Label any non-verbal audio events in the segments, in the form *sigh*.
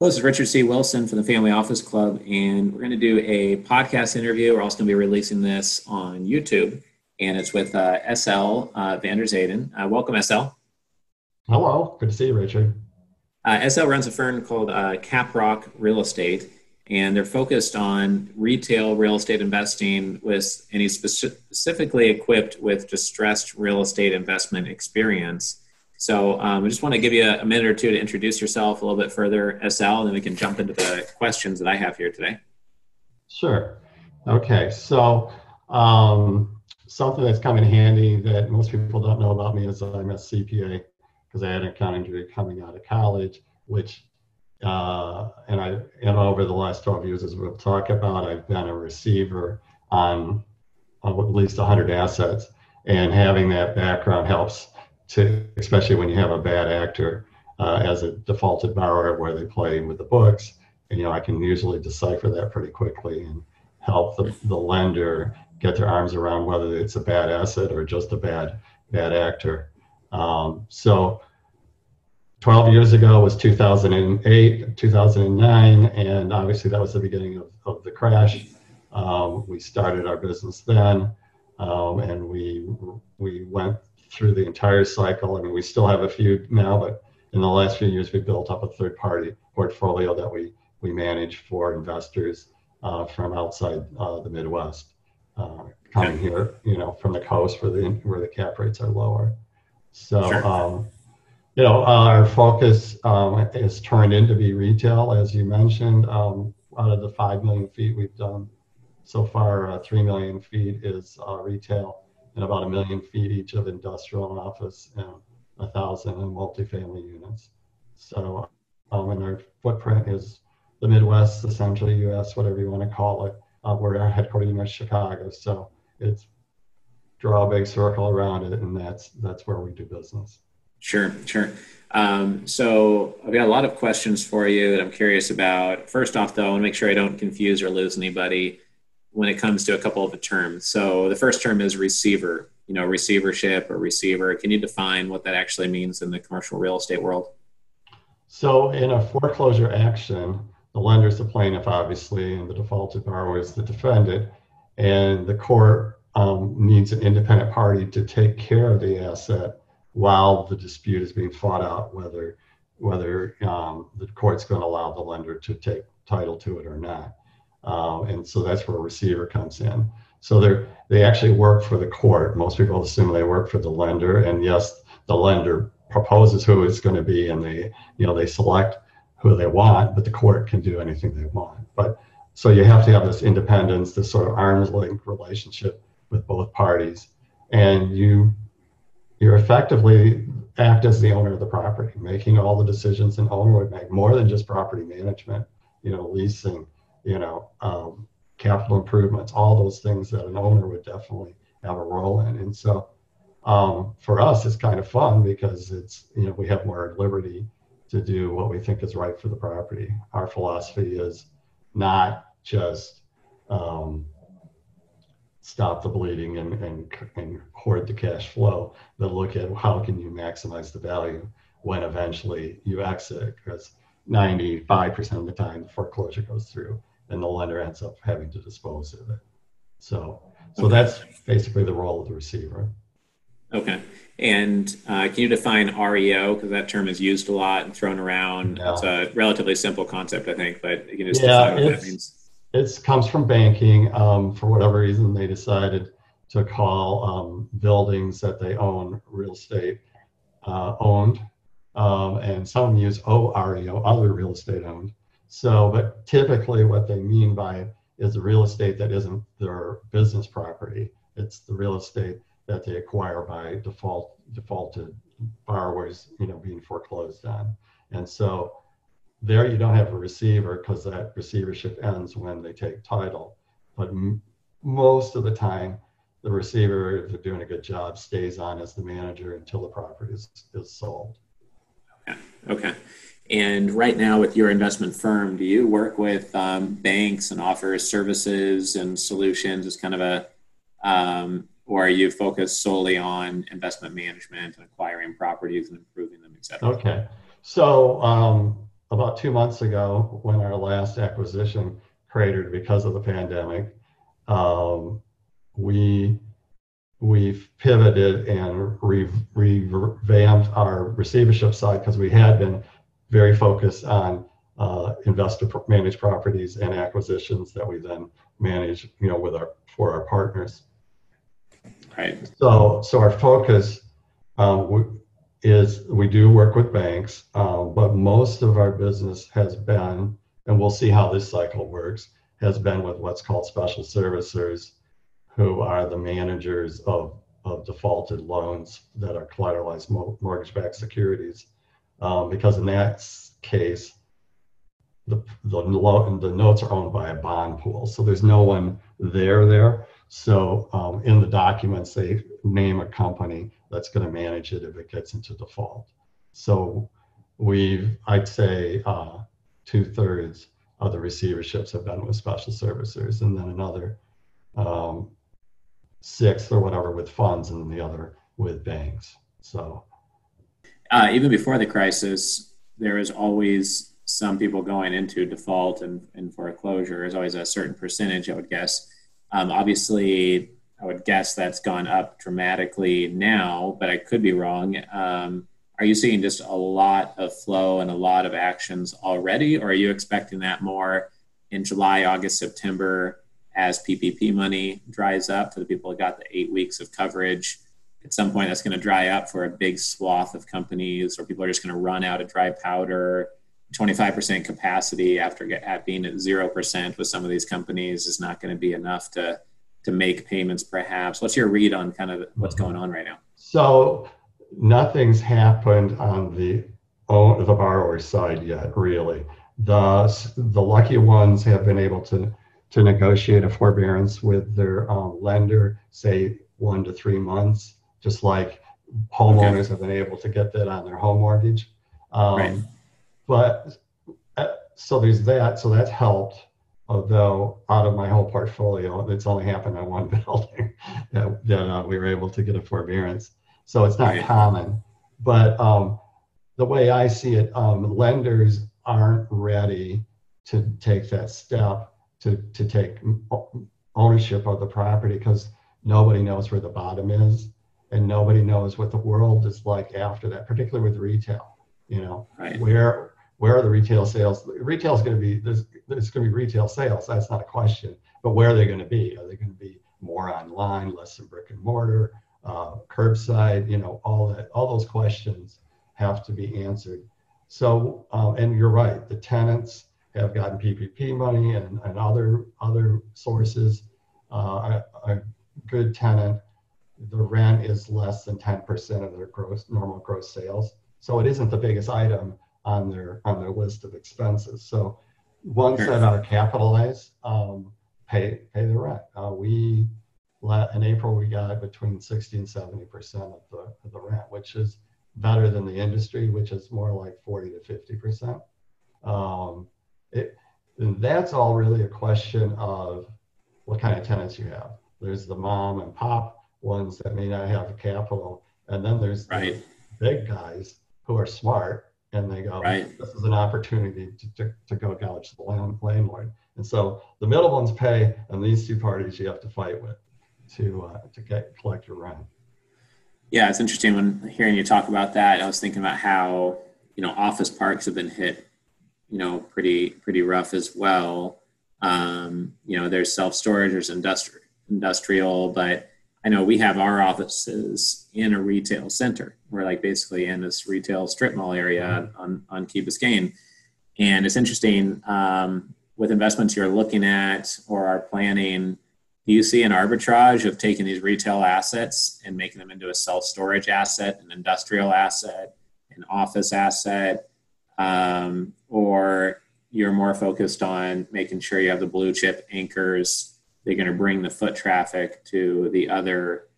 Hello, this is Richard C. Wilson from the Family Office Club, and we're going to do a podcast interview. We're also going to be releasing this on YouTube, and it's with uh, SL uh, Van der Zayden. Uh, welcome, SL. Hello, good to see you, Richard. Uh, SL runs a firm called uh, Caprock Real Estate, and they're focused on retail real estate investing with, and he's specifically equipped with distressed real estate investment experience. So um, I just want to give you a, minute or two to introduce yourself a little bit further, SL, and then we can jump into the questions that I have here today. Sure. Okay. So um, something that's come in handy that most people don't know about me is I'm a CPA because I had an accounting degree coming out of college, which uh, and I and over the last 12 years, as we'll talk about, I've been a receiver on, on at least 100 assets, and having that background helps to, especially when you have a bad actor uh, as a defaulted borrower where they play with the books. And, you know, I can usually decipher that pretty quickly and help the, the lender get their arms around whether it's a bad asset or just a bad bad actor. Um, so 12 years ago was 2008, 2009, and obviously that was the beginning of, of the crash. Um, we started our business then, um, and we we went through the entire cycle. I mean, we still have a few now, but in the last few years, we built up a third party portfolio that we, we manage for investors uh, from outside uh, the Midwest, uh, coming here, you know, from the coast where the, where the cap rates are lower. So, sure. um, you know, our focus um, is turned into be retail, as you mentioned. Um, out of the 5 million feet we've done so far, uh, 3 million feet is uh, retail and about a million feet each of industrial and office and a thousand in multifamily units. So, um, and our footprint is the Midwest, the Central U.S., whatever you want to call it. Uh, we're headquartered in Chicago, so it's draw a big circle around it, and that's that's where we do business. Sure, sure. Um, so I've got a lot of questions for you that I'm curious about. First off, though, I want to make sure I don't confuse or lose anybody when it comes to a couple of the terms. So the first term is receiver, you know, receivership or receiver. Can you define what that actually means in the commercial real estate world? So in a foreclosure action, the lender is the plaintiff, obviously, and the defaulted borrower is the defendant. And the court um, needs an independent party to take care of the asset while the dispute is being fought out, whether whether um, the court's going to allow the lender to take title to it or not. Um, and so that's where a receiver comes in. So they they actually work for the court. Most people assume they work for the lender, and yes, the lender proposes who it's going to be, and they you know they select who they want, but the court can do anything they want. But so you have to have this independence, this sort of arm's length relationship with both parties, and you you effectively act as the owner of the property, making all the decisions an owner would make, more than just property management, you know, leasing you know, um, capital improvements, all those things that an owner would definitely have a role in. And so um, for us, it's kind of fun because it's, you know, we have more liberty to do what we think is right for the property. Our philosophy is not just um, stop the bleeding and, and, and hoard the cash flow, but look at how can you maximize the value when eventually you exit because 95% of the time the foreclosure goes through and the lender ends up having to dispose of it. So, so okay. that's basically the role of the receiver. Okay. And uh, can you define REO? Because that term is used a lot and thrown around. Yeah. It's a relatively simple concept, I think, but you can just yeah, define what that means. It comes from banking. Um, for whatever reason, they decided to call um, buildings that they own real estate uh, owned. Um, and some use OREO, other real estate owned. So, but typically what they mean by it is the real estate that isn't their business property. It's the real estate that they acquire by default, defaulted borrowers, you know, being foreclosed on. And so there you don't have a receiver because that receivership ends when they take title. But m- most of the time, the receiver, if they're doing a good job, stays on as the manager until the property is, is sold. Okay. Okay. And right now, with your investment firm, do you work with um, banks and offer services and solutions as kind of a, um, or are you focused solely on investment management and acquiring properties and improving them, et cetera? Okay. So um, about two months ago, when our last acquisition cratered because of the pandemic, um, we we've pivoted and re- revamped our receivership side because we had been very focused on uh, investor managed properties and acquisitions that we then manage, you know, with our for our partners. Right. So, so our focus um, is we do work with banks, um, but most of our business has been, and we'll see how this cycle works, has been with what's called special servicers, who are the managers of, of defaulted loans that are collateralized mortgage-backed securities. Um, because in that case, the, the, the notes are owned by a bond pool. So there's no one there there. So um, in the documents, they name a company that's going to manage it if it gets into default. So we've, I'd say, uh, two thirds of the receiverships have been with special servicers, and then another um, sixth or whatever with funds, and then the other with banks. So uh, even before the crisis, there was always some people going into default and, and foreclosure. There's always a certain percentage, I would guess. Um, obviously, I would guess that's gone up dramatically now, but I could be wrong. Um, are you seeing just a lot of flow and a lot of actions already, or are you expecting that more in July, August, September as PPP money dries up for the people who got the eight weeks of coverage? At some point, that's going to dry up for a big swath of companies, or people are just going to run out of dry powder. 25% capacity after at being at 0% with some of these companies is not going to be enough to to make payments perhaps. What's your read on kind of what's going on right now? So nothing's happened on the the borrower side yet really. The the lucky ones have been able to to negotiate a forbearance with their um, lender say one to three months just like homeowners okay. have been able to get that on their home mortgage um, right but uh, so there's that. So that's helped. Although out of my whole portfolio, it's only happened on one *laughs* building that, that uh, we were able to get a forbearance. So it's not right. common. But um, the way I see it, um, lenders aren't ready to take that step to, to take ownership of the property because nobody knows where the bottom is and nobody knows what the world is like after that, particularly with retail. You know, right. where where are the retail sales? Retail is going to be there's, there's going to be retail sales. That's not a question. But where are they going to be? Are they going to be more online, less in brick and mortar, uh, curbside? You know, all that all those questions have to be answered. So, uh, and you're right. The tenants have gotten PPP money and, and other other sources. Uh, a, a good tenant, the rent is less than 10% of their gross normal gross sales. So it isn't the biggest item on their on their list of expenses. So ones that are capitalized um, pay pay the rent. Uh, we in April we got between 60 and 70 percent of the of the rent, which is better than the industry, which is more like 40 to 50 percent. Um, it, and that's all really a question of what kind of tenants you have. There's the mom and pop ones that may not have capital, and then there's right. the big guys who are smart and they go, right. this is an opportunity to, to, to go gouge the land, landlord. And so the middle ones pay, and these two parties you have to fight with to uh, to get collect your rent. Yeah, it's interesting when hearing you talk about that. I was thinking about how you know office parks have been hit, you know, pretty pretty rough as well. Um, you know, there's self storage, there's industrial, industrial, but I know we have our offices in a retail center. We're like basically in this retail strip mall area mm-hmm. on, on Key Biscayne. And it's interesting um, with investments you're looking at or are planning, do you see an arbitrage of taking these retail assets and making them into a self storage asset, an industrial asset, an office asset? Um, or you're more focused on making sure you have the blue chip anchors they're going to bring the foot traffic to the other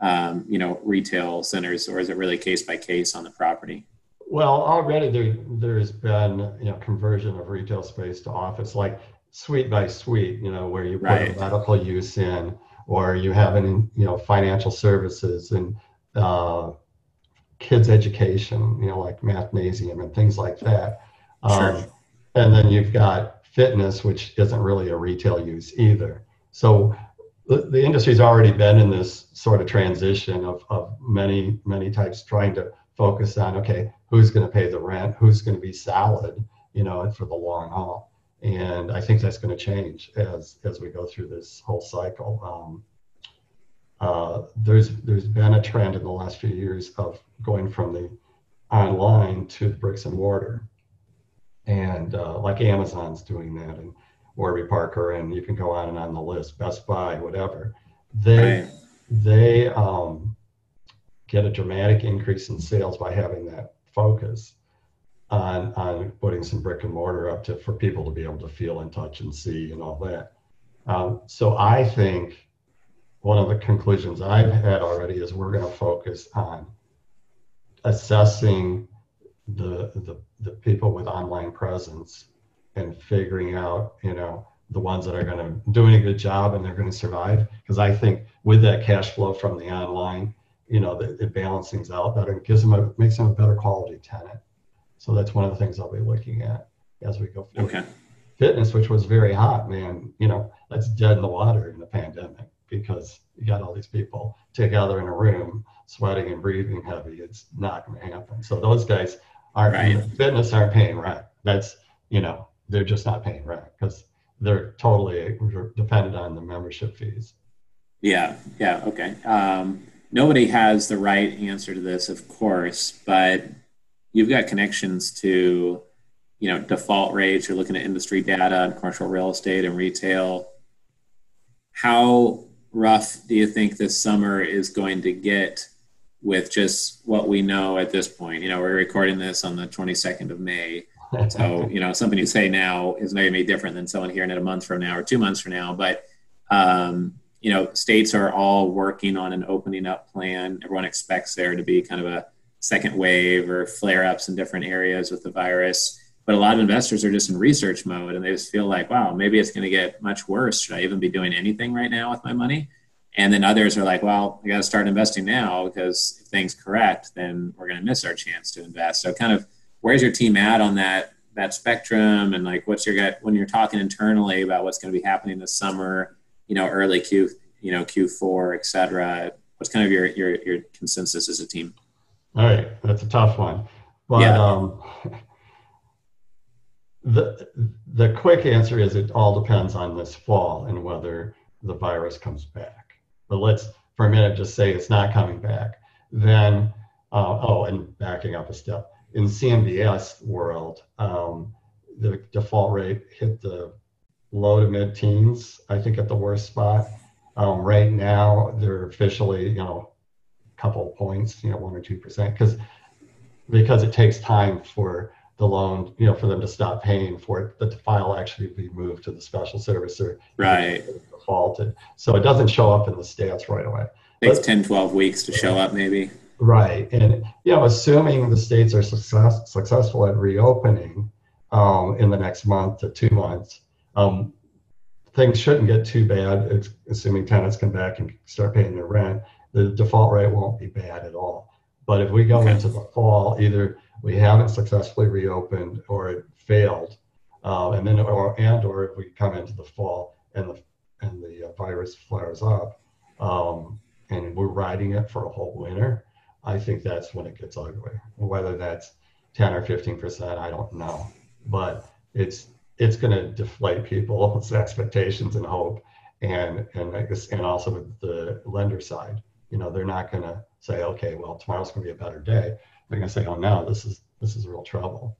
um, you know retail centers or is it really case by case on the property well already there there's been you know conversion of retail space to office like suite by suite you know where you put right. a medical use in or you have an you know financial services and uh, kids education you know like mathnasium and things like that Um, sure. And then you've got fitness, which isn't really a retail use either. So the, the industry's already been in this sort of transition of, of many, many types trying to focus on, okay, who's going to pay the rent, who's going to be solid, you know, for the long haul. And I think that's going to change as, as we go through this whole cycle. Um, uh, there's there's been a trend in the last few years of going from the online to the bricks and mortar, and uh, like Amazon's doing that, and Warby Parker, and you can go on and on the list, Best Buy, whatever. They right. they um, get a dramatic increase in sales by having that focus on on putting some brick and mortar up to for people to be able to feel and touch and see and all that. Um, so I think one of the conclusions I've had already is we're going to focus on assessing the, the, the people with online presence and figuring out, you know, the ones that are going to doing a good job and they're going to survive. Because I think with that cash flow from the online, you know, it, it balances out better and gives them a makes them a better quality tenant. So that's one of the things I'll be looking at as we go forward. Okay. Fitness, which was very hot, man, you know, that's dead in the water in the pandemic because you got all these people together in a room sweating and breathing heavy. It's not going to happen. So those guys aren't right. fitness aren't paying rent. That's you know they're just not paying rent because they're totally dependent on the membership fees. Yeah. Yeah. Okay. Um, nobody has the right answer to this, of course, but you've got connections to you know default rates. You're looking at industry data and commercial real estate and retail. How rough do you think this summer is going to get with just what we know at this point? You know, we're recording this on the 22nd of May. So, you know, something you say now is not going to be different than someone hearing it a month from now or two months from now. But, um, you know, states are all working on an opening up plan. Everyone expects there to be kind of a second wave or flare ups in different areas with the virus. But a lot of investors are just in research mode and they just feel like, wow, maybe it's going to get much worse. Should I even be doing anything right now with my money? And then others are like, well, I got to start investing now because if things correct, then we're going to miss our chance to invest. So, kind of, where's your team at on that that spectrum? And like, what's your gut when you're talking internally about what's going to be happening this summer? You know, early Q, you know, Q4, et cetera. What's kind of your your your consensus as a team? All right, that's a tough one, but yeah. um, the the quick answer is it all depends on this fall and whether the virus comes back. But let's for a minute just say it's not coming back. Then uh, oh, and backing up a step in CMBS world, um, the default rate hit the low to mid teens. I think at the worst spot. Um, right now, they're officially you know a couple points, you know one or two percent, because because it takes time for the loan, you know, for them to stop paying for it, the file actually be moved to the special servicer. Right. Defaulted. So it doesn't show up in the stats right away. It takes but, 10, 12 weeks to show up maybe. Right. And, you know, assuming the states are success, successful at reopening um, in the next month to two months, um, things shouldn't get too bad, assuming tenants come back and start paying their rent. The default rate won't be bad at all. But if we go okay. into the fall, either we haven't successfully reopened or it failed, uh, and then or and or if we come into the fall and the and the uh, virus flares up, um, and we're riding it for a whole winter, I think that's when it gets ugly. Whether that's 10 or 15 percent, I don't know, but it's it's going to deflate people's *laughs* expectations and hope, and and I guess, and also the lender side. You know, they're not going to say, okay, well, tomorrow's going to be a better day they're going to say, "Oh no, this is this is real trouble."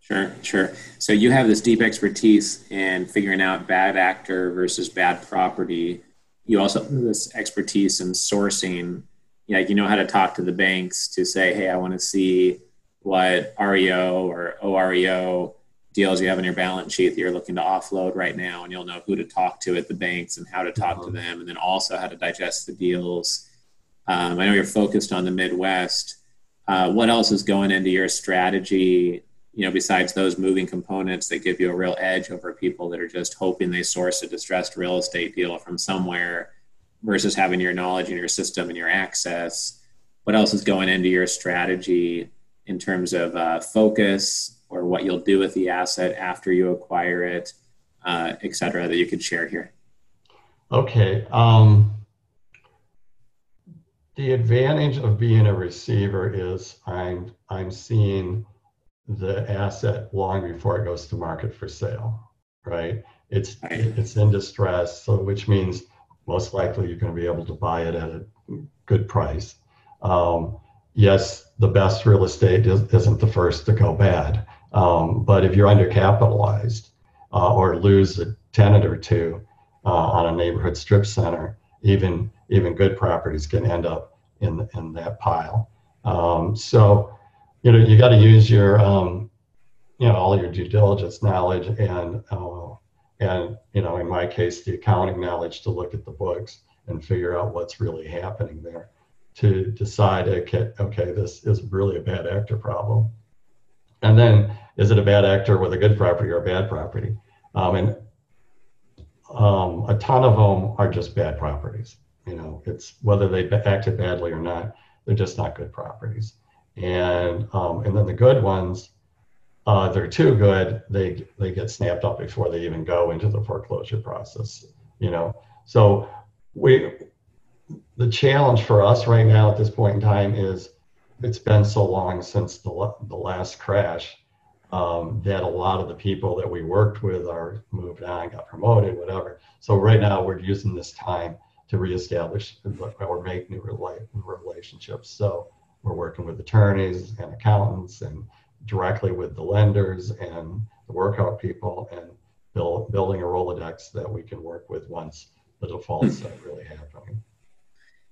Sure, sure. So you have this deep expertise in figuring out bad actor versus bad property. You also have this expertise in sourcing. Yeah, you know how to talk to the banks to say, "Hey, I want to see what REO or OREO deals you have on your balance sheet that you're looking to offload right now, and you'll know who to talk to at the banks and how to talk mm-hmm. to them, and then also how to digest the deals." Um, I know you're focused on the Midwest uh, what else is going into your strategy you know besides those moving components that give you a real edge over people that are just hoping they source a distressed real estate deal from somewhere versus having your knowledge and your system and your access what else is going into your strategy in terms of uh, focus or what you'll do with the asset after you acquire it, uh, et cetera, that you could share here? Okay. Um, the advantage of being a receiver is I'm I'm seeing the asset long before it goes to market for sale, right? It's right. it's in distress, so which means most likely you're going to be able to buy it at a good price. Um, yes, the best real estate is, not the first to go bad, um, but if you're undercapitalized uh, or lose a tenant or two uh, on a neighborhood strip center, even even good properties can end up in in that pile. Um, so, you know, you got to use your um, you know all your due diligence knowledge and uh, and you know in my case the accounting knowledge to look at the books and figure out what's really happening there to decide okay, okay this is really a bad actor problem. And then is it a bad actor with a good property or a bad property? Um, and um, a ton of them are just bad properties. You know it's whether they acted badly or not they're just not good properties. And um, and then the good ones uh, they're too good, they they get snapped up before they even go into the foreclosure process. You know, so we the challenge for us right now at this point in time is it's been so long since the the last crash um, that a lot of the people that we worked with are moved on, got promoted, whatever. So right now we're using this time to reestablish or make new relationships. So we're working with attorneys and accountants and directly with the lenders and the workout people and build, building a Rolodex that we can work with once the defaults hmm. start really happening.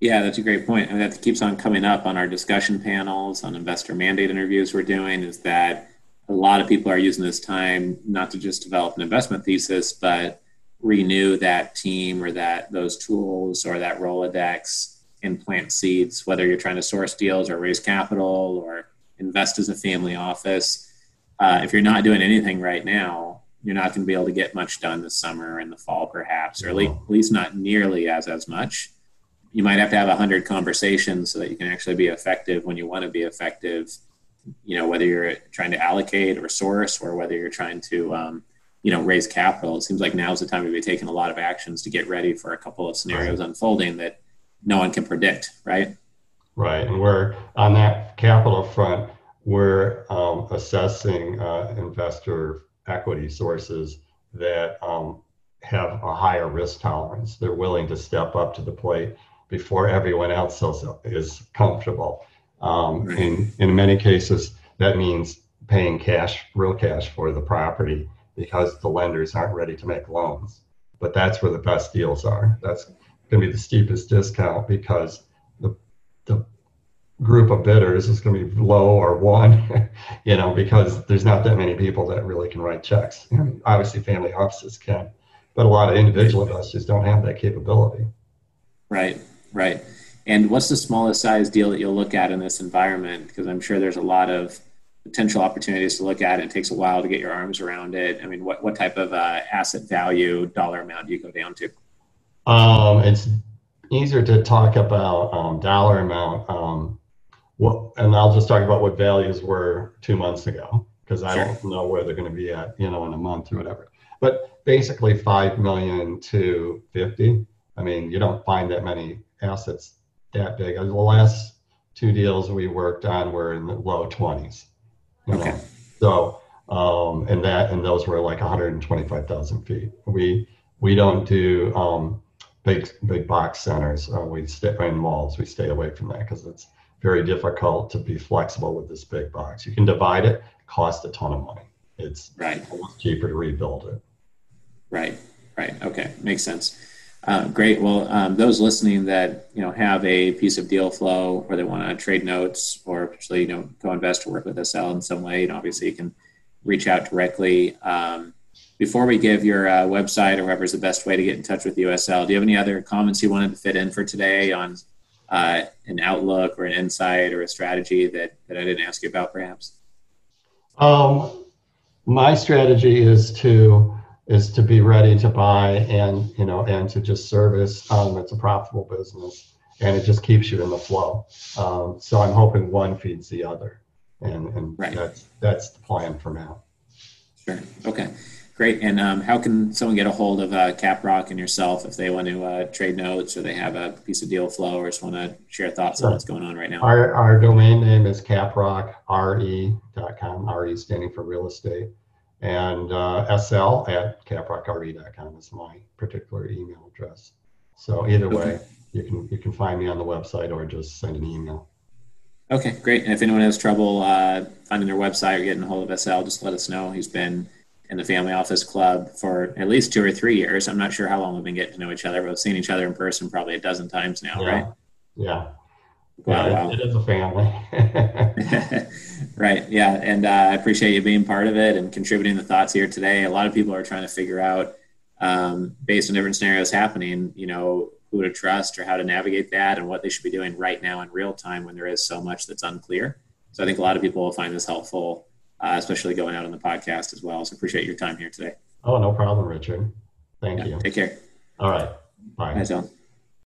Yeah, that's a great point. And that keeps on coming up on our discussion panels, on investor mandate interviews we're doing, is that a lot of people are using this time not to just develop an investment thesis, but renew that team or that those tools or that Rolodex and plant seeds, whether you're trying to source deals or raise capital or invest as a family office. Uh, if you're not doing anything right now, you're not going to be able to get much done this summer and the fall, perhaps, or at least, at least not nearly as as much. You might have to have a hundred conversations so that you can actually be effective when you want to be effective. You know, whether you're trying to allocate or source, or whether you're trying to, um, you know, raise capital. It seems like now's the time to be taking a lot of actions to get ready for a couple of scenarios right. unfolding that no one can predict, right? Right, and we're on that capital front. We're um, assessing uh, investor equity sources that um, have a higher risk tolerance. They're willing to step up to the plate before everyone else is comfortable. Um, in in many cases, that means paying cash, real cash, for the property because the lenders aren't ready to make loans. But that's where the best deals are. That's going to be the steepest discount because group of bidders is going to be low or one, *laughs* you know, because there's not that many people that really can write checks. I mean, obviously, family offices can, but a lot of individual investors don't have that capability. Right, right. And what's the smallest size deal that you'll look at in this environment? Because I'm sure there's a lot of potential opportunities to look at. It takes a while to get your arms around it. I mean, what, what type of uh, asset value dollar amount do you go down to? Um, it's easier to talk about um, dollar amount. Um, what, and I'll just talk about what values were two months ago because I sure. don't know where they're going to be at, you know, in a month or whatever. But basically, five million to fifty. I mean, you don't find that many assets that big. The last two deals we worked on were in the low twenties. Okay. Know? So, um, and that and those were like 125,000 feet. We we don't do um, big big box centers. Uh, we stay in malls. We stay away from that because it's very difficult to be flexible with this big box. You can divide it, cost a ton of money. It's right. cheaper to rebuild it. Right. Right. Okay. Makes sense. Uh, great. Well, um, those listening that you know have a piece of deal flow, or they want to trade notes, or potentially you know co-invest or work with SL in some way, and obviously you can reach out directly. Um, before we give your uh, website or whatever is the best way to get in touch with USL, do you have any other comments you wanted to fit in for today on uh, an outlook or an insight or a strategy that, that I didn't ask you about, perhaps? Um, my strategy is to is to be ready to buy and you know and to just service. Um, it's a profitable business and it just keeps you in the flow. Um, so I'm hoping one feeds the other. and and Right. that's that's the plan for now. Sure. Okay. Great. And um, how can someone get a hold of uh, Caprock and yourself if they want to uh, trade notes or they have a piece of deal flow or just want to share thoughts on what's going on right now? Our our domain name is caprockre.com. RE standing for real estate, and uh, SL at caprockre.com is my particular email address. So either way, you can you can find me on the website or just send an email. Okay, great. And if anyone has trouble uh, finding their website or getting a hold of SL, just let us know. He's been in the Family Office Club for at least two or three years. I'm not sure how long we've been getting to know each other, but we've seen each other in person probably a dozen times now, yeah. right? Yeah. Wow, yeah, wow. It, is a family. *laughs* right. Yeah. And uh, I appreciate you being part of it and contributing the thoughts here today. A lot of people are trying to figure out, um, based on different scenarios happening, you know, who to trust or how to navigate that and what they should be doing right now in real time when there is so much that's unclear. So I think a lot of people will find this helpful, uh, especially going out on the podcast as well. So appreciate your time here today. oh, no problem, Richard. Thank Yeah, you. Take care. All right. Bye. Bye, Zell.